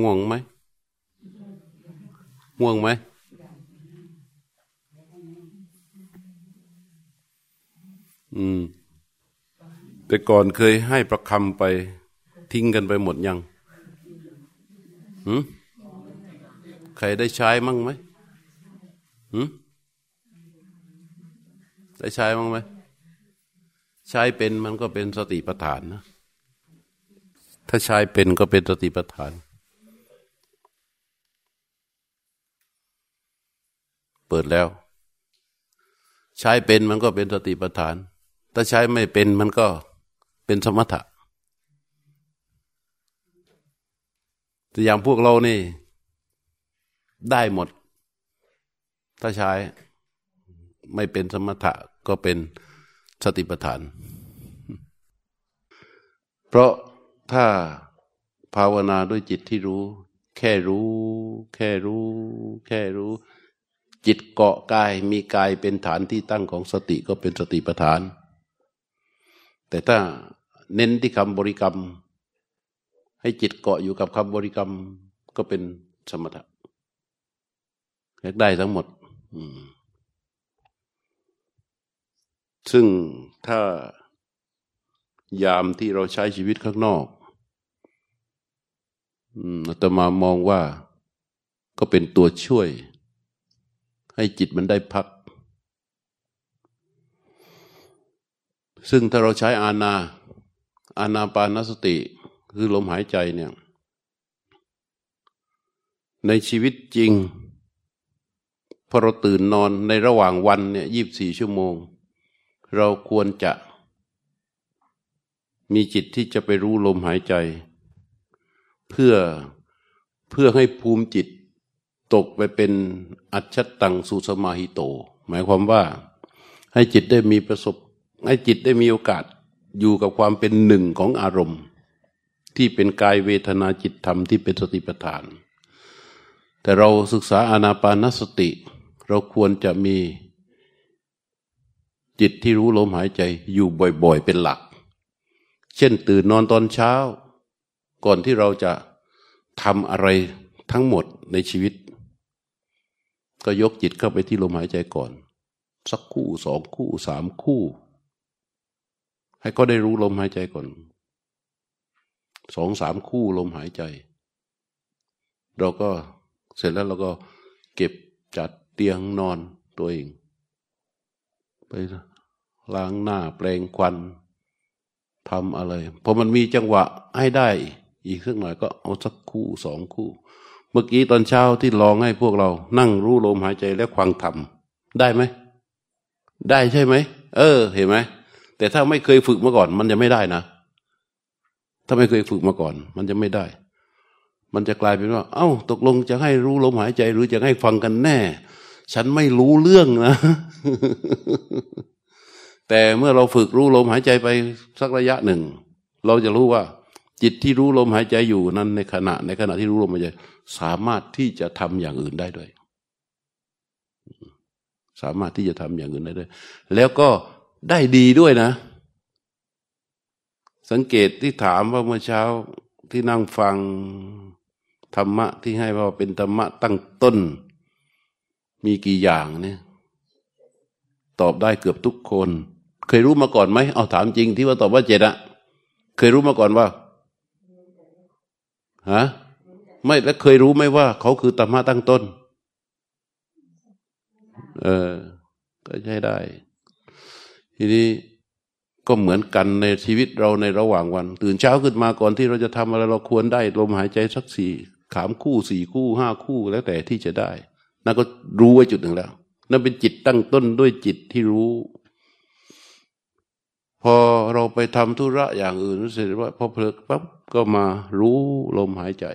ง่วงไหมง่วงไหมอืม แต่ก่อนเคยให้ประคำไปทิ้งกันไปหมดยังหืมใครได้ใช้มั่งไหมหืมได้ใช้มั่งไหมใช้เป็นมันก็เป็นสติปัฏฐานนะ ถ้าใช้เป็นก็เป็นสติปัฏฐาน เปิดแล้ว ใช้เป็นมันก็เป็นสติปัฏฐาน ถ้าใช้ไม่เป็นมันก็เป็นสมถะแต่อย่างพวกเรานี่ ได้หมด ถ้าใช้ไม่เป็นสมถะก็เป็นสติปัฏฐาน เพราะถ้าภาวนาด้วยจิตที่รู้ แค่รู้ แค่รู้ แค่รู้ จิตเกาะกายมีกายเป็นฐานที่ตั้งของสติก็เป็นสติปัฏฐาน แต่ถ้าเน้นที่คำบริกรรม ให้จิตเกาะอยู่กับคำบริกรรมก็เป็นสมถะเรียกได้ทั้งหมดซึ่งถ้ายามที่เราใช้ชีวิตข้างนอกอาตมามองว่าก็เป็นตัวช่วย ให้จิตมันได้พัก ซึ่งถ้าเราใช้อาณาอาณาปานสติคือลมหายใจเนี่ย ในชีวิตจริงพอเราตื่นนอนในระหว่างวันเนี่ยยีบสี่ชั่วโมง เราควรจะมีจิตที่จะไปรู้ลมหายใจ เพื่อเพื่อให้ภูมิจิต ตกไปเป็นอัจฉตังสุสมาหิโต หมายความว่าให้จิตได้มีประสบ ให้จิตได้มีโอกาสอยู่กับความเป็นหนึ่งของอารมณ์ ที่เป็นกายเวทนาจิตธรรมที่เป็นสติปัฏฐาน แต่เราศึกษาอานาปานสติ เราควรจะมีจิตที่รู้ลมหายใจอยู่บ่อย ๆ เป็นหลัก เช่นตื่นนอนตอนเช้า ก่อนที่เราจะทำอะไรทั้งหมดในชีวิต ก็ยกจิตเข้าไปที่ลมหายใจก่อน สักคู่สองคู่สามคู่ ให้ก็ได้รู้ลมหายใจก่อนสองสามคู่ลมหายใจ เราก็เสร็จแล้วเราก็เก็บจัดเตียงนอนตัวเอง ไปล้างหน้าแปลงควันทำอะไรพอมันมีจังหวะให้ได้ อีกสักหน่อยก็เอาสักคู่สองคู่ เมื่อกี้ตอนเช้าที่ลองให้พวกเรา นั่งรู้ลมหายใจและควังทำได้ไหม ได้ใช่ไหม เออ เห็นไหม แต่ถ้าไม่เคยฝึกมาก่อน มันจะไม่ได้นะ ถ้าไม่เคยฝึกมาก่อน มันจะไม่ได้ มันจะกลายเป็นว่า เอา้า ตกลงจะให้รู้ลมหายใจ หรือจะให้ฟังกันแน่ ฉันไม่รู้เรื่องนะ แต่เมื่อเราฝึกรู้ลมหายใจไปสักระยะหนึ่ง เราจะรู้ว่า จิตที่รู้ลมหายใจอยู่นั้นในขณะ ในขณะที่รู้ลมหายใจสามารถที่จะทำอย่างอื่นได้ด้วย สามารถที่จะทำอย่างอื่นได้ด้วย แล้วก็ได้ดีด้วยนะ สังเกตที่ถามว่าเมื่อเช้าที่นั่งฟังธรรมะที่ให้ว่าเป็นธรรมะตั้งต้น มีกี่อย่างเนี่ย ตอบได้เกือบทุกคน เคยรู้มาก่อนไหมเอาถามจริงที่ว่าตอบว่าเจ็ดอะเคยรู้มาก่อนว่า ฮะไม่แล้วเคยรู้ไหมว่า เขาคือธรรมะตั้งต้น เออ ก็ใช้ได้ ทีนี้ก็เหมือนกันในชีวิตเราในระหว่างวัน ตื่นเช้าขึ้นมาก่อนที่เราจะทำอะไรเราควรได้ลมหายใจสักสี่ขามคู่สี่คู่ห้าคู่แล้วแต่ที่จะได้นั่นก็รู้ไว้จุดหนึ่งแล้ว นั่นเป็นจิตตั้งต้นด้วยจิตที่รู้ เราไปทำธุระอย่างอื่นเสร็จว่าพอเพลิกปั๊บก็มารู้ลมหายใจ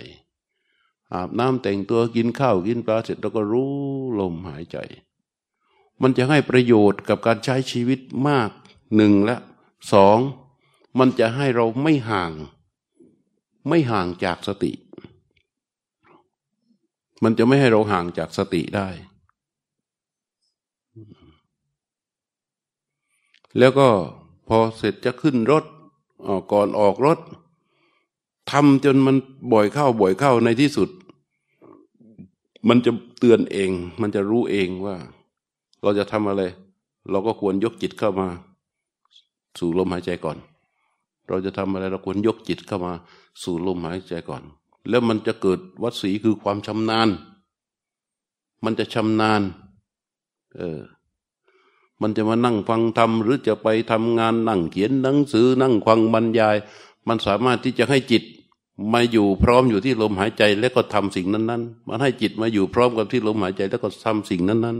อาบน้ำแต่งตัวกินข้าวกินปลาเสร็จเราก็รู้ลมหายใจ มันจะให้ประโยชน์กับการใช้ชีวิตมากหนึ่งและสองมันจะให้เราไม่ห่าง ไม่ห่างจากสติ มันจะไม่ให้เราห่างจากสติได้ แล้วก็ พอเสร็จจะขึ้นรถก่อนออกรถทำจนมันบ่อยเข้าบ่อยเข้าในที่สุด มันจะเตือนเอง มันจะรู้เองว่า เราจะทำอะไร เราก็ควรยกจิตเข้ามา สู่ลมหายใจก่อน เราจะทำอะไรเราควรยกจิตเข้ามา สู่ลมหายใจก่อน แล้วมันจะเกิดวัดสีคือความชำนาญ มันจะชำนาญ เออ มันจะมานั่งฟังธรรมหรือจะไปทำงานนั่งเขียนหนังสือนั่งฟังบรรยาย มันสามารถที่จะให้จิตมาอยู่พร้อมอยู่ที่ลมหายใจแล้วก็ทำสิ่งนั้น ๆ มันให้จิตมาอยู่พร้อมกับที่ลมหายใจแล้วก็ทำสิ่งนั้น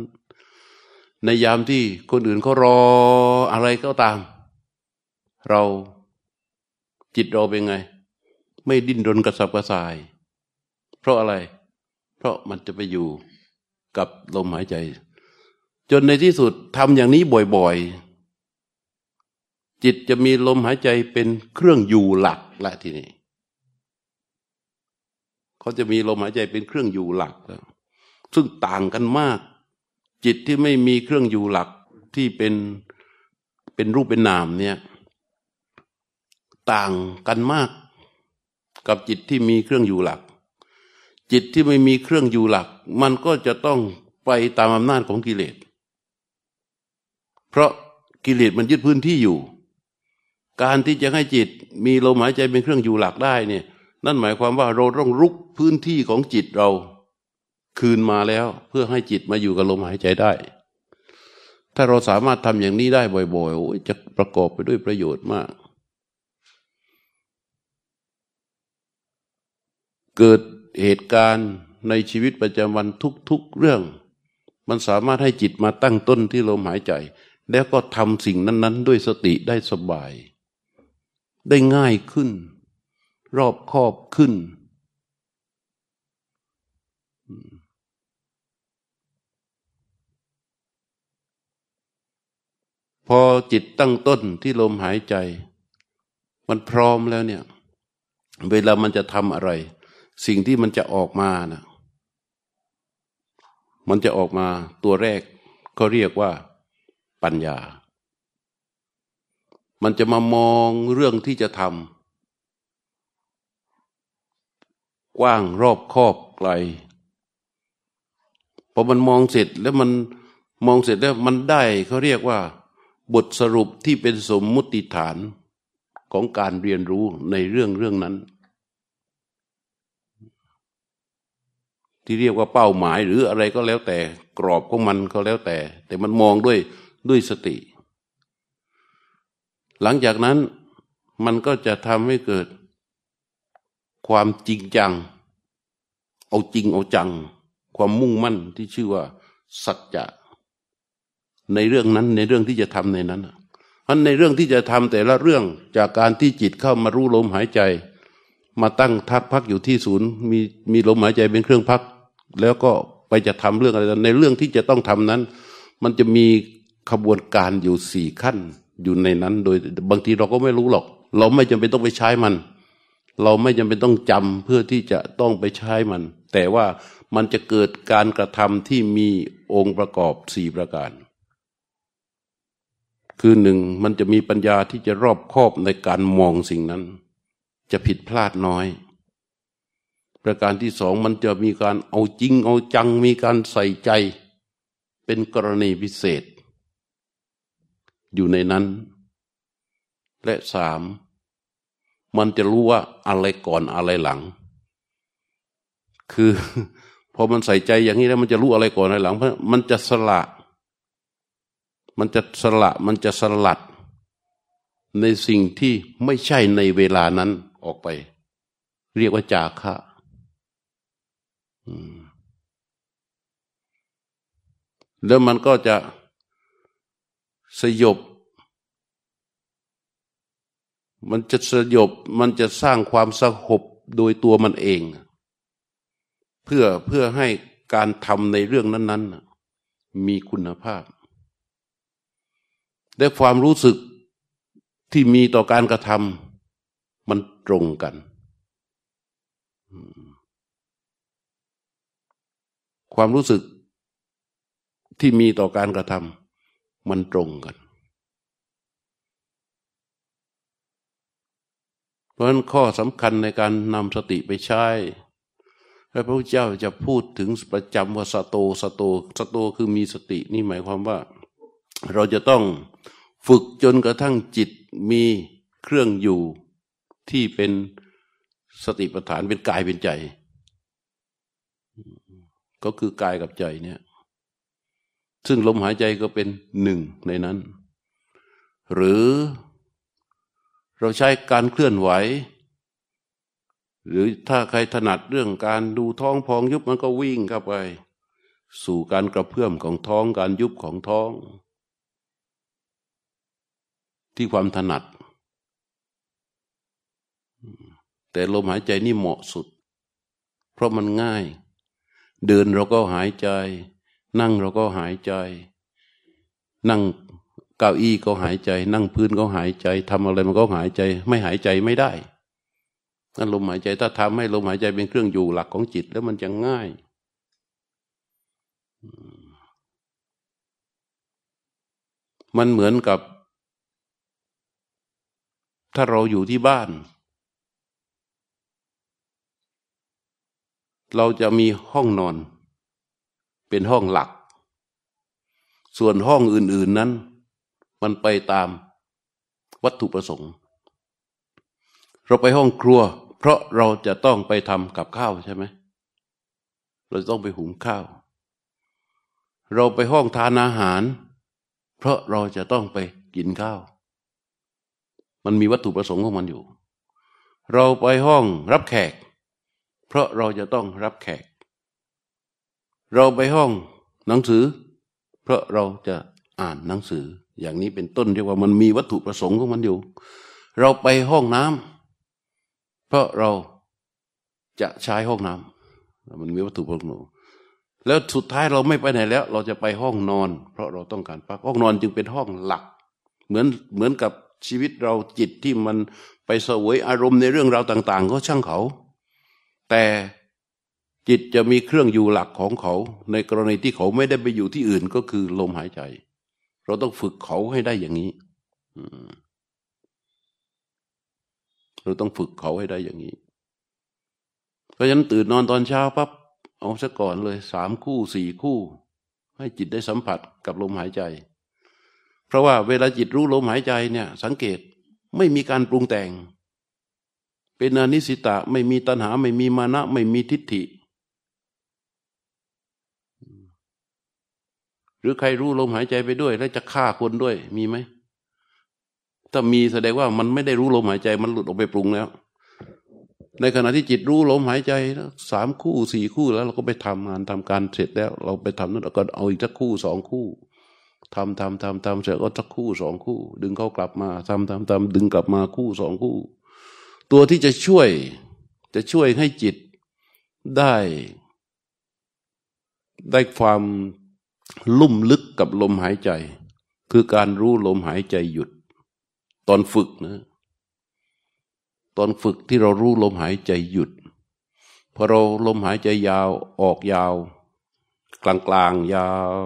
ๆ ในยามที่คนอื่นเขารออะไรก็ตาม เราจิตเราเป็นไง ไม่ดิ้นรนกระสับกระส่าย เพราะอะไร เพราะมันจะไปอยู่กับลมหายใจ จนในที่สุดทำอย่างนี้บ่อยๆ จิตจะมีลมหายใจเป็นเครื่องอยู่หลักละทีนี้เขาจะมีลมหายใจเป็นเครื่องอยู่หลักแล้วซึ่งต่างกันมาก จิตที่ไม่มีเครื่องอยู่หลักที่เป็นเป็นรูปเป็นนามเนี่ยต่างกันมาก กับจิตที่มีเครื่องอยู่หลัก จิตที่ไม่มีเครื่องอยู่หลัก มันก็จะต้องไปตามอำนาจของกิเลส เพราะกิเลสมันยึดพื้นที่อยู่ การที่จะให้จิตมีลมหายใจเป็นเครื่องอยู่หลักได้เนี่ย นั่นหมายความว่าเราต้องรุกพื้นที่ของจิตเรา คืนมาแล้วเพื่อให้จิตมาอยู่กับลมหายใจได้ ถ้าเราสามารถทำอย่างนี้ได้บ่อยๆจะประกอบไปด้วยประโยชน์มาก เกิดเหตุการณ์ในชีวิตประจำวันทุกๆเรื่อง มันสามารถให้จิตมาตั้งต้นที่ลมหายใจ แล้วก็ทำสิ่งนั้น ๆ ด้วยสติได้สบาย ได้ง่ายขึ้น รอบคอบขึ้น พอจิตตั้งต้นที่ลมหายใจ มันพร้อมแล้วเนี่ย เวลามันจะทำอะไร สิ่งที่มันจะออกมานะมันจะออกมาตัวแรกก็เรียกว่า ปัญญา มันจะมามองเรื่องที่จะทำกว้างรอบครอบไกลพอมันมองเสร็จแล้วมันมองเสร็จแล้วมันได้เขาเรียกว่า บทสรุปที่เป็นสมมุติฐานของการเรียนรู้ในเรื่องเรื่องนั้น ที่เรียกว่าเป้าหมายหรืออะไรก็แล้วแต่ กรอบของมันก็แล้วแต่ แต่มันมองด้วย ด้วยสติ หลังจากนั้นมันก็จะทำให้เกิดความจริงจัง เอาจริงเอาจัง ความมุ่งมั่นที่ชื่อว่า สัจจะ ในเรื่องนั้นในเรื่องที่จะทำในนั้นเพราะในเรื่องที่จะทำแต่ละเรื่องจากการที่จิตเข้ามารู้ลมหายใจ มาตั้งทักพักอยู่ที่ศูนย์มีมีลมหายใจเป็นเครื่องพัก แล้วก็ไปจะทำเรื่องอะไรในเรื่องที่จะต้องทำนั้น มันจะมี ขบวนการอยู่สี่ขั้นอยู่ในนั้น โดยบางทีเราก็ไม่รู้หรอก เราไม่จำเป็นต้องไปใช้มัน เราไม่จำเป็นต้องจำเพื่อที่จะต้องไปใช้มัน แต่ว่ามันจะเกิดการกระทำที่มีองค์ประกอบสี่ประการ คือหนึ่งมันจะมีปัญญาที่จะรอบคอบในการมองสิ่งนั้น จะผิดพลาดน้อย ประการที่สองมันจะมีการเอาจริงเอาจังมีการใส่ใจ เป็นกรณีพิเศษ อยู่ในนั้น และสามมันจะรู้ว่าอะไรก่อนอะไรหลัง คือพอมันใส่ใจอย่างนี้แล้วมันจะรู้อะไรก่อนอะไรหลังเพราะมันจะสละ มันจะสละมันจะสลัด ในสิ่งที่ไม่ใช่ในเวลานั้นออกไป เรียกว่าจาคะแล้วมันก็จะสยบ มันจะสยบมันจะสร้างความสงบโดยตัวมันเอง เพื่อเพื่อให้การทำในเรื่องนั้น ๆ มีคุณภาพและความรู้สึกที่มีต่อการกระทำมันตรงกัน ความรู้สึกที่มีต่อการกระทำมันตรงกัน เพราะฉะนั้นข้อสำคัญในการนำสติไปใช้พระพุทธเจ้าจะพูดถึงประจำว่าสโตสโตสโตคือมีสตินี่หมายความว่า เราจะต้องฝึกจนกระทั่งจิตมีเครื่องอยู่ที่เป็นสติปัฏฐานเป็นกายเป็นใจ ก็คือกายกับใจเนี่ยซึ่งลมหายใจก็เป็นหนึ่งในนั้น หรือ เราใช้การเคลื่อนไหว หรือถ้าใครถนัดเรื่องการดูท้องพองยุบมันก็วิ่งเข้าไป สู่การกระเพื่อมของท้องการยุบของท้อง ที่ความถนัด แต่ลมหายใจนี่เหมาะสุด เพราะมันง่าย เดินเราก็หายใจ นั่งเราก็หายใจ นั่ง เก้าอี้ก็หายใจ นั่งพื้นก็หายใจทำอะไรมันก็หายใจ ไม่หายใจไม่ได้นั่นลมหายใจถ้าทำให้ลมหายใจเป็นเครื่องอยู่หลักของจิตแล้วมันจะง่ายมันเหมือนกับ ถ้าเราอยู่ที่บ้าน เราจะมีห้องนอน เป็นห้องหลัก ส่วนห้องอื่น ๆนั้น มันไปตามวัตถุประสงค์ เราไปห้องครัว เพราะเราจะต้องไปทำกับข้าวใช่ไหม เราต้องไปหุงข้าว เราไปห้องทานอาหาร เพราะเราจะต้องไปกินข้าว มันมีวัตถุประสงค์ของมันอยู่ เราไปห้องรับแขก เพราะเราจะต้องรับแขก เราไปห้องหนังสือ เพราะเราจะอ่านหนังสือ อย่างนี้เป็นต้นเรียกว่ามันมีวัตถุประสงค์ของมันอยู่ เราไปห้องน้ำเพราะเราจะใช้ห้องน้ำมันมีวัตถุประสงค์แล้วสุดท้ายเราไม่ไปไหนแล้ว เราจะไปห้องนอน เพราะเราต้องการพักห้องนอนจึงเป็นห้องหลัก เหมือนเหมือนกับชีวิตเราจิตที่มันไปสวยอารมณ์ในเรื่องราวต่าง ๆ ก็ช่างเขา แต่จิตจะมีเครื่องอยู่หลักของเขา ในกรณีที่เขาไม่ได้ไปอยู่ที่อื่นก็คือลมหายใจ เราต้องฝึกเขาให้ได้อย่างนี้เราต้องฝึกเขาให้ได้อย่างนี้ เพราะฉะนั้นตื่นนอนตอนเช้าปั๊บเอาซะก่อนเลยสามคู่สี่คู่ ให้จิตได้สัมผัสกับลมหายใจ เพราะว่าเวลาจิตรู้ลมหายใจเนี่ย สังเกตไม่มีการปรุงแต่ง เป็นอนิสิตะไม่มีตัณหา ไม่มีมานะ ไม่มีทิฏฐิ ห รือใครรู้ลมหายใจไปด้วย แล้วจะฆ่าคนด้วยมีไหมถ้ามีแสดงว่ามันไม่ได้รู้ลมหายใจ มันหลุดออกไปปรุงแล้ว ในขณะที่จิตรู้ลมหายใจสามคู่สี่คู่แล้ว เราก็ไปทำงานทำการเสร็จแล้ว เราไปทำนั่นเราก็เอาอีกสักคู่สองคู่ทำทำทำทำเสร็จก็สักคู่สองคู่ ดึงเขากลับมาทำทำทำดึงกลับมาคู่สองคู่ ตัวที่จะช่วย จะช่วยให้จิตได้ ได้ความ ลุ่มลึกกับลมหายใจ คือการรู้ลมหายใจหยุด ตอนฝึกนะตอนฝึกที่เรารู้ลมหายใจหยุดพอเราลมหายใจยาวออกยาว กลางกลางยาว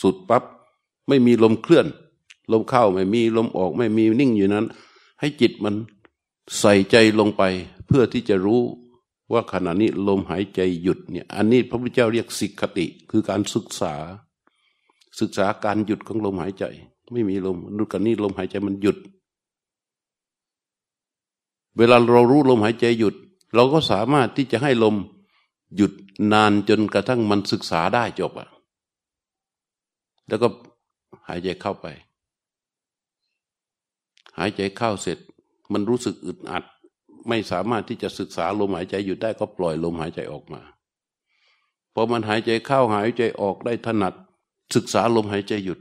สุดปับ๊บไม่มีลมเคลื่อน ลมเข้าไม่มีลมออกไม่มีนิ่งอยู่นั้น ให้จิตมันใส่ใจลงไปเพื่อที่จะรู้ ว่าขณะนี้ลมหายใจหยุดเนี่ยอันนี้พระพุทธเจ้าเรียกสิกขติ คือการศึกษา ศึกษาการหยุดของลมหายใจ ไม่มีลมรู้กันนี้ลมหายใจมันหยุด เวลาเรารู้ลมหายใจหยุด เราก็สามารถที่จะให้ลมหยุดนานจนกระทั่งมันศึกษาได้จบอะแล้วก็หายใจเข้าไป หายใจเข้าเสร็จ มันรู้สึกอึดอัด ไม่สามารถที่จะศึกษาลมหายใจหยุดได้ก็ปล่อยลมหายใจออกมาพอมันหายใจเข้าหายใจออกได้ถนัด ศึกษาลมหายใจหยุด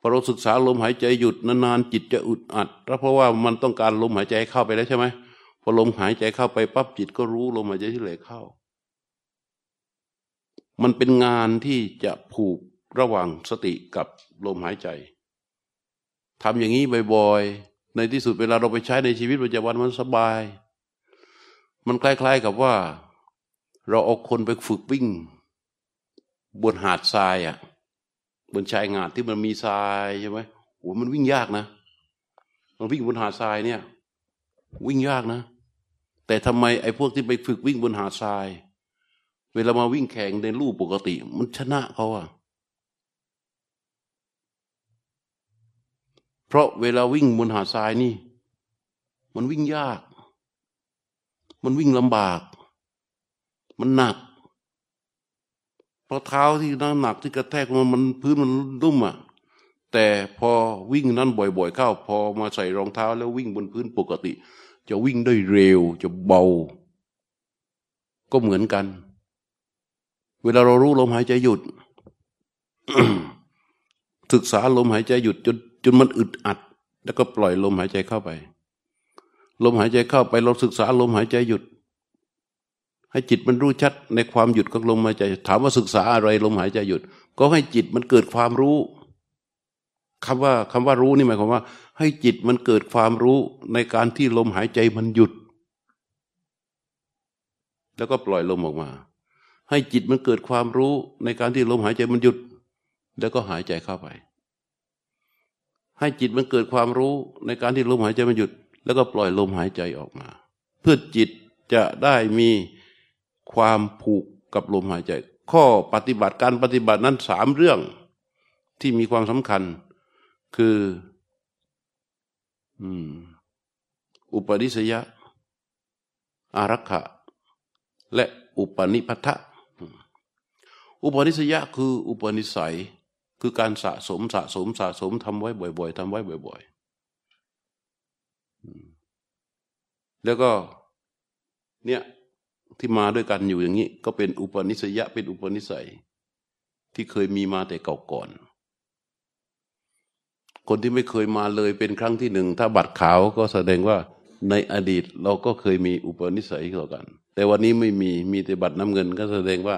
พอเราศึกษาลมหายใจหยุดนานๆจิตจะอึดอัดเพราะว่ามันต้องการลมหายใจเข้าไปแล้วใช่ไหมพอลมหายใจเข้าไปปั๊บจิตก็รู้ลมหายใจที่ไหลเข้า มันเป็นงานที่จะผูกระหว่างสติกับลมหายใจทำอย่างนี้บ่อย ในที่สุดเวลาเราไปใช้ในชีวิตประจำวันมันสบาย มันคล้ายๆกับว่า เราเอาคนไปฝึกวิ่ง บนหาดทรายอะบนชายงาดที่มันมีทรายใช่ไหมโอ้มันวิ่งยากนะมันวิ่งบนหาดทรายเนี่ย วิ่งยากนะ แต่ทำไมไอ้พวกที่ไปฝึกวิ่งบนหาดทราย เวลามาวิ่งแข่งในรูปปกติ มันชนะเขาอะเพ ราะเวลาวิ่งบนหาดทรายนี่ มันวิ่งยาก มันวิ่งลำบาก มันหนัก เพราะเท้าที่นั่งหนักที่กระแทกมันมันพื้นมันนุ่มอะแต่พอวิ่งนั้นบ่อยๆเข้า พอมาใส่รองเท้าแล้ววิ่งบนพื้นปกติ จะวิ่งได้เร็วจะเบา ก็เหมือนกัน เวลาเรารู้ลมหายใจหยุด ศึกษาลมหายใจหยุดจน จนมันอึดอัด แล้วก็ปล่อยลมหายใจเข้าไป ลมหายใจเข้าไปเราศึกษาลมหายใจหยุด ให้จิตมันรู้ชัดในความหยุดของลมหายใจ ถามว่าศึกษาอะไรลมหายใจหยุด ก็ให้จิตมันเกิดความรู้คำว่าคำว่ารู้นี่หมายความว่า ให้จิตมันเกิดความรู้ในการที่ลมหายใจมันหยุด แล้วก็ปล่อยลมออกมา ให้จิตมันเกิดความรู้ในการที่ลมหายใจมันหยุด แล้วก็หายใจเข้าไป ให้จิตมันเกิดความรู้ในการที่ลมหายใจมันหยุด แล้วก็ปล่อยลมหายใจออกมา เพื่อจิตจะได้มีความผูกกับลมหายใจ ข้อปฏิบัติการปฏิบัตินั้นสามเรื่องที่มีความสำคัญ คืออุปนิสยะ อารักขะ และอุปนิพัทะอุปนิสยะคืออุปนิสัย คือการสะสมสะสมสะสมทำไว้บ่อย ๆทำไว้บ่อย ๆ แล้วก็เนี่ยที่มาด้วยกันอยู่อย่างนี้ ก็เป็นอุปนิสยะเป็นอุปนิสัย ที่เคยมีมาแต่เก่าก่อน คนที่ไม่เคยมาเลยเป็นครั้งที่หนึ่ง ถ้าบัตรขาวก็แสดงว่าในอดีตเราก็เคยมีอุปนิสัยต่อกัน แต่วันนี้ไม่มีมีแต่บัตรน้ำเงิน ก็แสดงว่า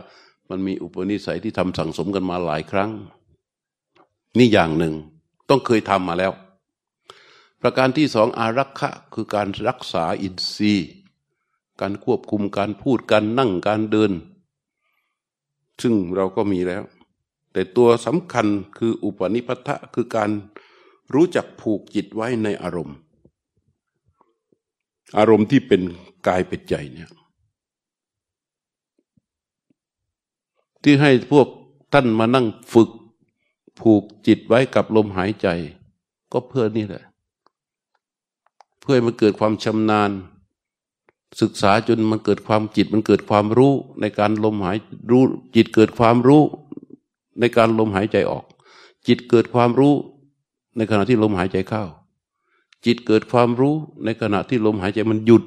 มันมีอุปนิสัยที่ทำสั่งสมกันมาหลายครั้ง นี่อย่างหนึ่งต้องเคยทำมาแล้ว ประการที่สองอารักขะคือการรักษาอินทรีย์ การควบคุมการพูดการนั่งการเดิน ซึ่งเราก็มีแล้ว แต่ตัวสำคัญคืออุปนิพัทะคือการรู้จักผูกจิตไว้ในอารมณ์ อารมณ์ที่เป็นกายเป็นใจเนี่ยที่ให้พวกท่านมานั่งฝึก ผูกจิตไว้กับลมหายใจ ก็เพื่อนี่แหละ เพื่อให้มันเกิดความชำนาญ ศึกษาจนมันเกิดความจิตมันเกิดความรู้ในการลมหายรู้ จิตเกิดความรู้ในการลมหายใจออก จิตเกิดความรู้ในขณะที่ลมหายใจเข้า จิตเกิดความรู้ในขณะที่ลมหายใจมันหยุด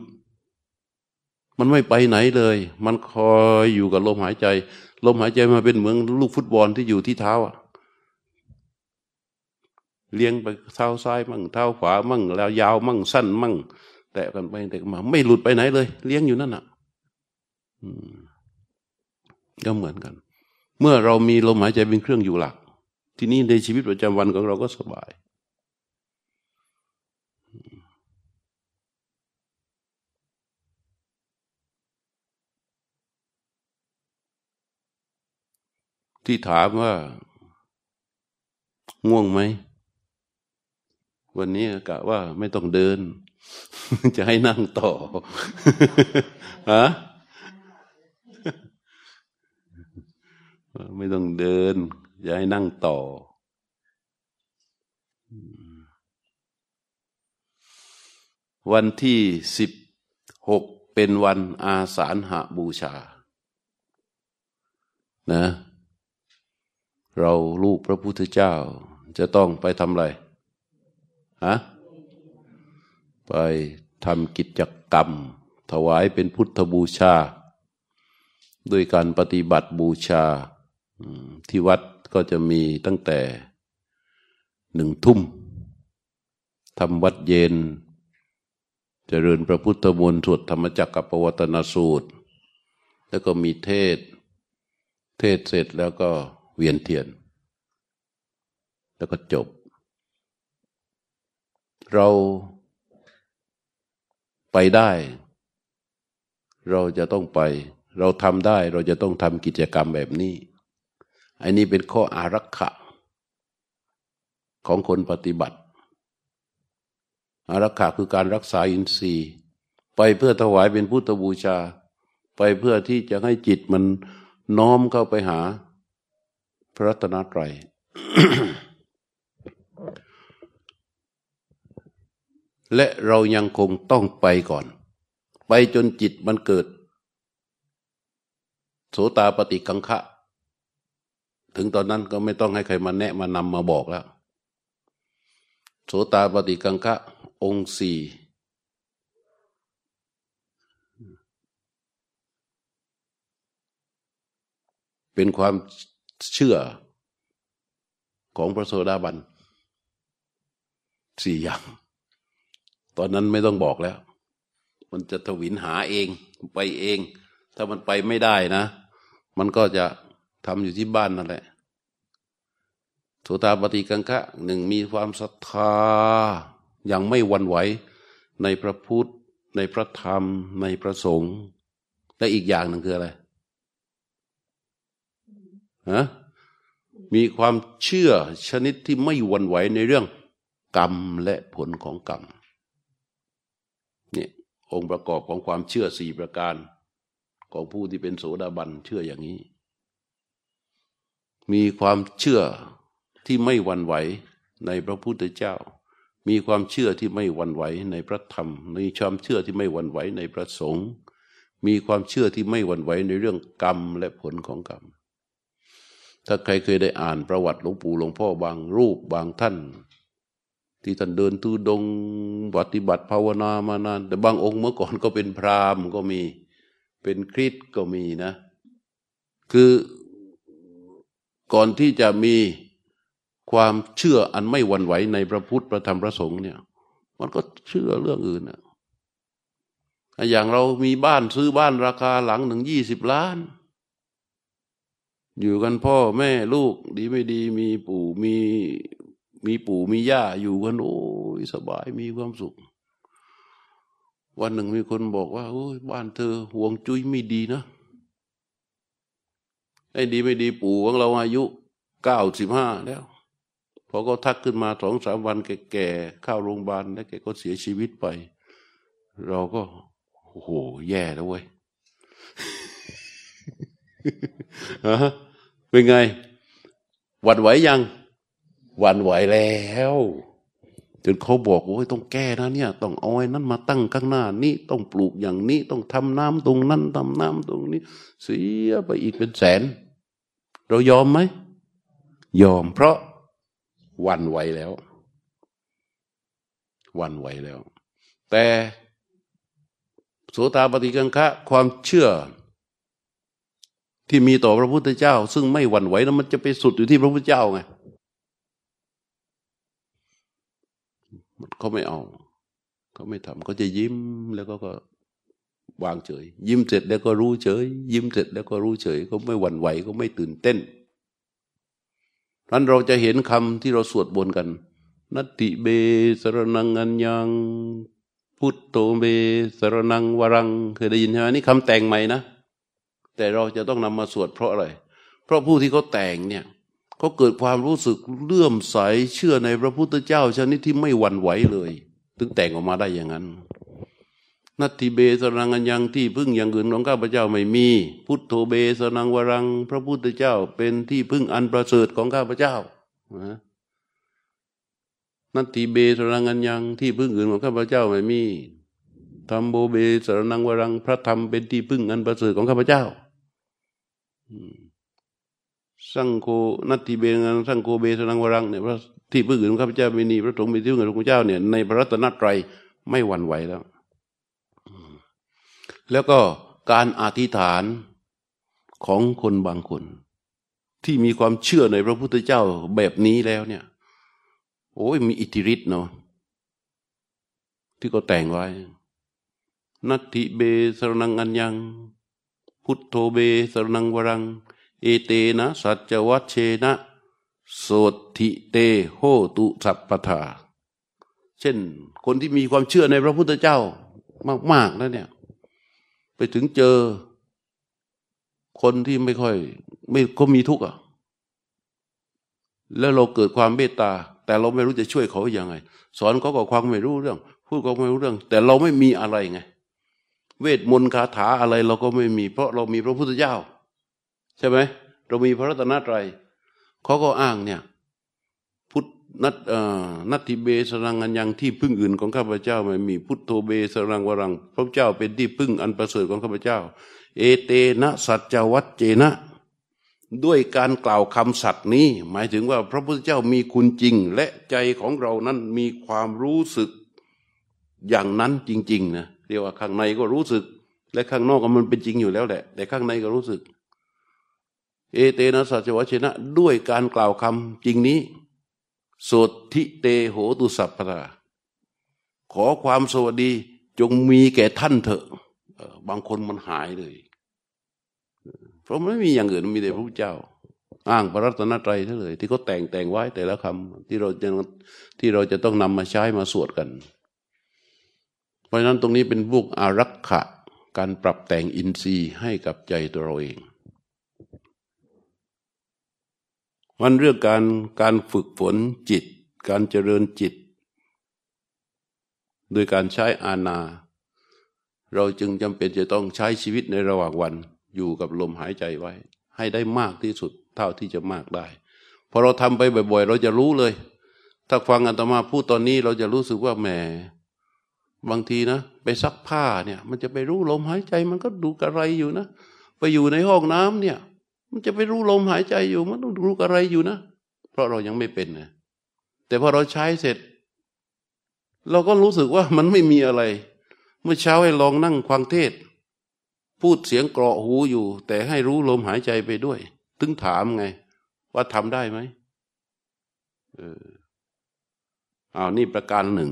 มันไม่ไปไหนเลย มันคอยอยู่กับลมหายใจ ลมหายใจมาเป็นเหมือนลูกฟุตบอลที่อยู่ที่เท้าอะ เลี้ยงไปเท้าซ้ายมั่งเท้าขวามั่ง แล้วยาวมั่งสั้นมั่ง แต่กันไปแต่มา ไม่หลุดไปไหนเลย เลี้ยงอยู่นั่นอะก็เหมือนกัน เมื่อเรามีลมหายใจเป็นเครื่องอยู่หลัก ที่นี้ในชีวิตประจำวันของเราก็สบายที่ถามว่า ง่วงไหม วันนี้กะว่าไม่ต้องเดิน จะให้นั่งต่อฮะไม่ต้องเดินจะให้นั่งต่อ วันที่สิบหกเป็นวันอาสาฬหาบูชา นะ เราลูกพระพุทธเจ้าจะต้องไปทำอะไร ฮะไปทำกิจกรรม ถวายเป็นพุทธบูชา ด้วยการปฏิบัติบูชาที่วัดก็จะมีตั้งแต่หนึ่งทุ่มทำวัดเย็นเจริญพระพุทธมนต์สวดธรรมจักรกับปวัตนสูตร แล้วก็มีเทศ เทศเสร็จแล้วก็เวียนเทียน แล้วก็จบ เราไปได้ เราจะต้องไป เราทำได้เราจะต้องทำกิจกรรมแบบนี้ อันนี้เป็นข้ออารักขะ ของคนปฏิบัติ อารักขาคือการรักษาอินทรีย์ ไปเพื่อถวายเป็นพุทธบูชา ไปเพื่อที่จะให้จิตมันน้อมเข้าไปหา พระรัตนตรัย และเรายังคงต้องไปก่อน ไปจนจิตมันเกิด โสตาปฏิกังคะ ถึงตอนนั้นก็ไม่ต้องให้ใครมาแนะมานำมาบอกแล้ว โสตาปฏิกังคะองค์สี่เป็นความเชื่อของพระโสดาบันสี่อย่าง ตอนนั้นไม่ต้องบอกแล้ว มันจะทวินหาเองไปเอง ถ้ามันไปไม่ได้นะ มันก็จะทำอยู่ที่บ้านนั่นแหละโสตาปฏิกังคะหนึ่งมีความศรัทธาอย่างไม่วันไหวในพระพุทธ ในพระธรรม ในพระสงฆ์และอีกอย่างหนึ่งคืออะไรฮะมีความเชื่อชนิดที่ไม่วันไหวในเรื่อง กรรมและผลของกรรม องค์ประกอบของความเชื่อสี่ประการ ของผู้ที่เป็นโสดาบันเชื่ออย่างนี้ มีความเชื่อที่ไม่หวั่นไหวในพระพุทธเจ้า มีความเชื่อที่ไม่หวั่นไหวในพระธรรม มีความเชื่อที่ไม่หวั่นไหวในพระสงฆ์มีความเชื่อที่ไม่หวั่นไหวในเรื่องกรรมและผลของกรรม ถ้าใครเคยได้อ่านประวัติหลวงปู่หลวงพ่อบางรูปบางท่าน ที่ท่านเดินตูดงปฏิบัติภาวนามานาน แต่บางองค์เมื่อก่อนก็เป็นพราหมณ์ก็มี เป็นคริสก็มีนะ คือก่อนที่จะมีความเชื่ออันไม่หวั่นไหวในพระพุทธพระธรรมพระสงฆ์เนี่ย มันก็เชื่อเรื่องอื่นอะอย่างเรามีบ้านซื้อบ้านราคาหลังหนึ่งยี่สิบล้าน อยู่กันพ่อแม่ลูกดีไม่ดีมีปู่มี มีปู่มีย่าอยู่กันโอ้ยสบายมีความสุข วันหนึ่งมีคนบอกว่าโอ้ยบ้านเธอห่วงจุ้ยไม่ดีนะไอ้ดีไม่ดีปู่ของเราอายุเก้าสิบห้าแล้วพอก็ทักขึ้นมาสองสามวันแก่ๆเข้าโรงพยาบาลแล้วแกก็เสียชีวิตไป เราก็โอ้โหแย่แล้วเว้ยเป็นไงหวัดไหวยัง วันไหวแล้วจนเขาบอกว่าต้องแก้นะเนี่ย ต้องเอาไอ้นั้นมาตั้งข้างหน้านี่ต้องปลูกอย่างนี้ต้องทำน้ำตรงนั้นทำน้ำตรงนี้ เสียไปอีกเป็นแสน เรายอมไหม ยอมเพราะวันไหวแล้ว วันไหวแล้ว แต่โสตาปฏิกังคะความเชื่อ ที่มีต่อพระพุทธเจ้า ซึ่งไม่หวั่นไหวแล้วมันจะไปสุดอยู่ที่พระพุทธเจ้าไง เขาไม่เอา เขาไม่ทำเขาจะยิ้มแล้วก็ก็วางเฉย ยิ้มเสร็จแล้วก็รู้เฉย ยิ้มเสร็จแล้วก็รู้เฉยเขาไม่หวั่นไหวเขาไม่ตื่นเต้นนั้นเราจะเห็นคำที่เราสวดบนกัน นัตติเบสรนังอัญญังพุทโธเบสรนังวรัง เคยได้ยินใช่ไหมนี่คำแต่งใหม่นะ แต่เราจะต้องนำมาสวดเพราะอะไร เพราะผู้ที่เขาแต่งเนี่ย เขาเกิดความรู้สึกเลื่อมใสเชื่อในพระพุทธเจ้าชนิดที่ไม่หวั่นไหวเลย ถึงแต่งออกมาได้อย่างนั้น นัตถิเบสรังอันยังที่พึ่งอย่างอื่นของข้าพเจ้าไม่มี พุทโธเบสนังวรัง พระพุทธเจ้าเป็นที่พึ่งอันประเสริฐของข้าพเจ้านัตถิเบสรังอันยังที่พึ่งอื่นของข้าพเจ้าไม่มีธรรมโบเบสรนังวรัง พระธรรมเป็นที่พึ่งอันประเสริฐของข้าพเจ้า สังโฆนัตติเบงังสังโฆเบสนังวรังเนี่ยพระที่พึ่งอื่นข้าพเจ้าไม่นีพระสงฆ์มีที่พึ่งของพระเจ้าเนี่ยในพระรัตนตรัยไม่หวั่นไหวแล้ว แล้วก็การอธิษฐานของคนบางคน ที่มีความเชื่อในพระพุทธเจ้าแบบนี้แล้วเนี่ย โอ้ยมีอิทธิฤทธิ์เนาะที่ก็แต่งไว้ นัตติเบสรนังอัญญัง พุทโธเบสรนังวรัง เอเตนะ สัจวัชเชนะโสติเตโหตุสัพปทาเช่น คนที่มีความเชื่อในพระพุทธเจ้ามากๆแล้วเนี่ย ไปถึงเจอ คนที่ไม่ค่อย ไม่ก็มีทุกข์อะ แล้วเราเกิดความเมตตา แต่เราไม่รู้จะช่วยเขาอย่างไง สอนเขาก็ความไม่รู้เรื่องพพูดก็ไม่รู้เรื่อง แต่เราไม่มีอะไรไง เวทมนต์คาถาอะไรเราก็ไม่มี เพราะเรามีพระพุทธเจ้า ใช่ไหมเรามีพระรัตนตรัยเขาก็อ้างเนี่ยพุทธนัตนัตติเบสรังอันยังที่พึ่งอื่นของข้าพเจ้าไม่มีพุทโธเบสรังวรัง พระเจ้าเป็นที่พึ่งอันประเสริฐของข้าพเจ้า เอเตนะสัจวัตเจนะ ด้วยการกล่าวคำสัตย์นี้ หมายถึงว่าพระพุทธเจ้ามีคุณจริง และใจของเรานั้นมีความรู้สึกอย่างนั้นจริง ๆ นะเรียกว่าข้างในก็รู้สึก และข้างนอกก็มันเป็นจริงอยู่แล้วแหละ แต่ข้างในก็รู้สึก เอเตนะสัจวัชนะ ด้วยการกล่าวคำจริงนี้สดทิเตโหตุสัพพะขอความสวัสดีจงมีแก่ท่านเถอะ บางคนมันหายเลย เพราะไม่มีอย่างอื่นมีแต่พระพุทธเจ้า อ้างพระรัตนตรัยเท่าเลย ที่เขาแต่งแต่งไว้แต่ละคำที่เราจะที่เราจะต้องนำมาใช้มาสวดกัน เพราะฉะนั้นตรงนี้เป็นพวกอารักขะ การปรับแต่งอินทรีย์ให้กับใจตัวเราเอง มันเรื่องการการฝึกฝนจิต การเจริญจิต โดยการใช้อาณา เราจึงจำเป็นจะต้องใช้ชีวิตในระหว่างวันอยู่กับลมหายใจไว้ ให้ได้มากที่สุดเท่าที่จะมากได้พอเราทำไปบ่อย ๆ เราจะรู้เลย ถ้าฟังอัตมาพูดตอนนี้เราจะรู้สึกว่าแหมบางทีนะ ไปซักผ้าเนี่ย มันจะไปรู้ลมหายใจมันก็ดูกระไรอยู่นะ ไปอยู่ในห้องน้ำเนี่ย มันจะไปรู้ลมหายใจอยู่ มันต้องรู้กระไรอยู่นะ เพราะเรายังไม่เป็นนะแต่พอเราใช้เสร็จ เราก็รู้สึกว่ามันไม่มีอะไร เมื่อเช้าให้ลองนั่งฟังเทศ พูดเสียงเกราะหูอยู่ แต่ให้รู้ลมหายใจไปด้วย ถึงถามไง ว่าทำได้ไหมเอออ้าวนี่ประการหนึ่ง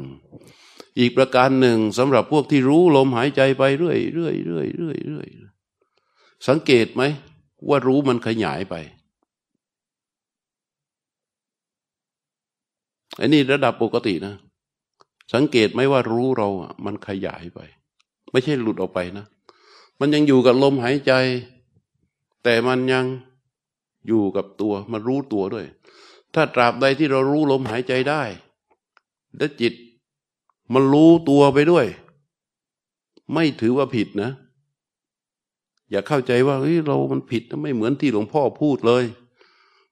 อีกประการหนึ่งสำหรับพวกที่รู้ลมหายใจไปเรื่อยเรื่อยเรื่อยเรื่อยเรื่อยสังเกตไหม ว่ารู้มันขยายไปอันนี้ระดับปกตินะ สังเกตไหมว่ารู้เราอะ มันขยายไป ไม่ใช่หลุดออกไปนะ มันยังอยู่กับลมหายใจ แต่มันยังอยู่กับตัว มันรู้ตัวด้วย ถ้าตราบใดที่เรารู้ลมหายใจได้ และจิต มันรู้ตัวไปด้วย ไม่ถือว่าผิดนะ อย่าเข้าใจว่าเฮ้ยเรามันผิดไม่เหมือนที่หลวงพ่อพูดเลย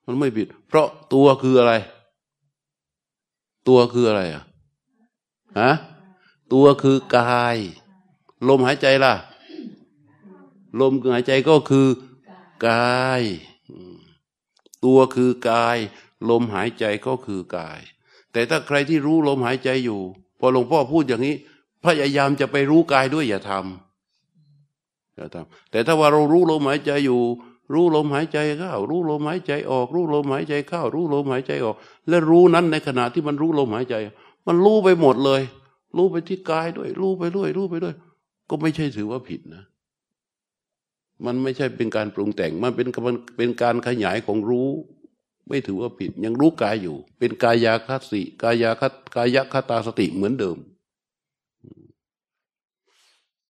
มันไม่ผิด เพราะตัวคืออะไร ตัวคืออะไรอะฮะตัวคือกาย ลมหายใจล่ะ ลมหายใจก็คือกาย ตัวคือกาย ลมหายใจก็คือกาย แต่ถ้าใครที่รู้ลมหายใจอยู่ พอหลวงพ่อพูดอย่างนี้ พยายามจะไปรู้กายด้วยอย่าทำ อย่าทำแต่ถ้าว่าเรารู้ลมหายใจอยู่ รู้ลมหายใจเข้า รู้ลมหายใจออก รู้ลมหายใจเข้า รู้ลมหายใจออก และรู้นั้นในขณะที่มันรู้ลมหายใจ มันรู้ไปหมดเลย รู้ไปที่กายด้วย รู้ไปด้วยรู้ไปด้วย ก็ไม่ใช่ถือว่าผิดนะ มันไม่ใช่เป็นการปรุงแต่งมันเป็นเป็นการขยายของรู้ ไม่ถือว่าผิด ยังรู้กายอยู่ เป็นกายาคติกายาคกายคตาสติเหมือนเดิม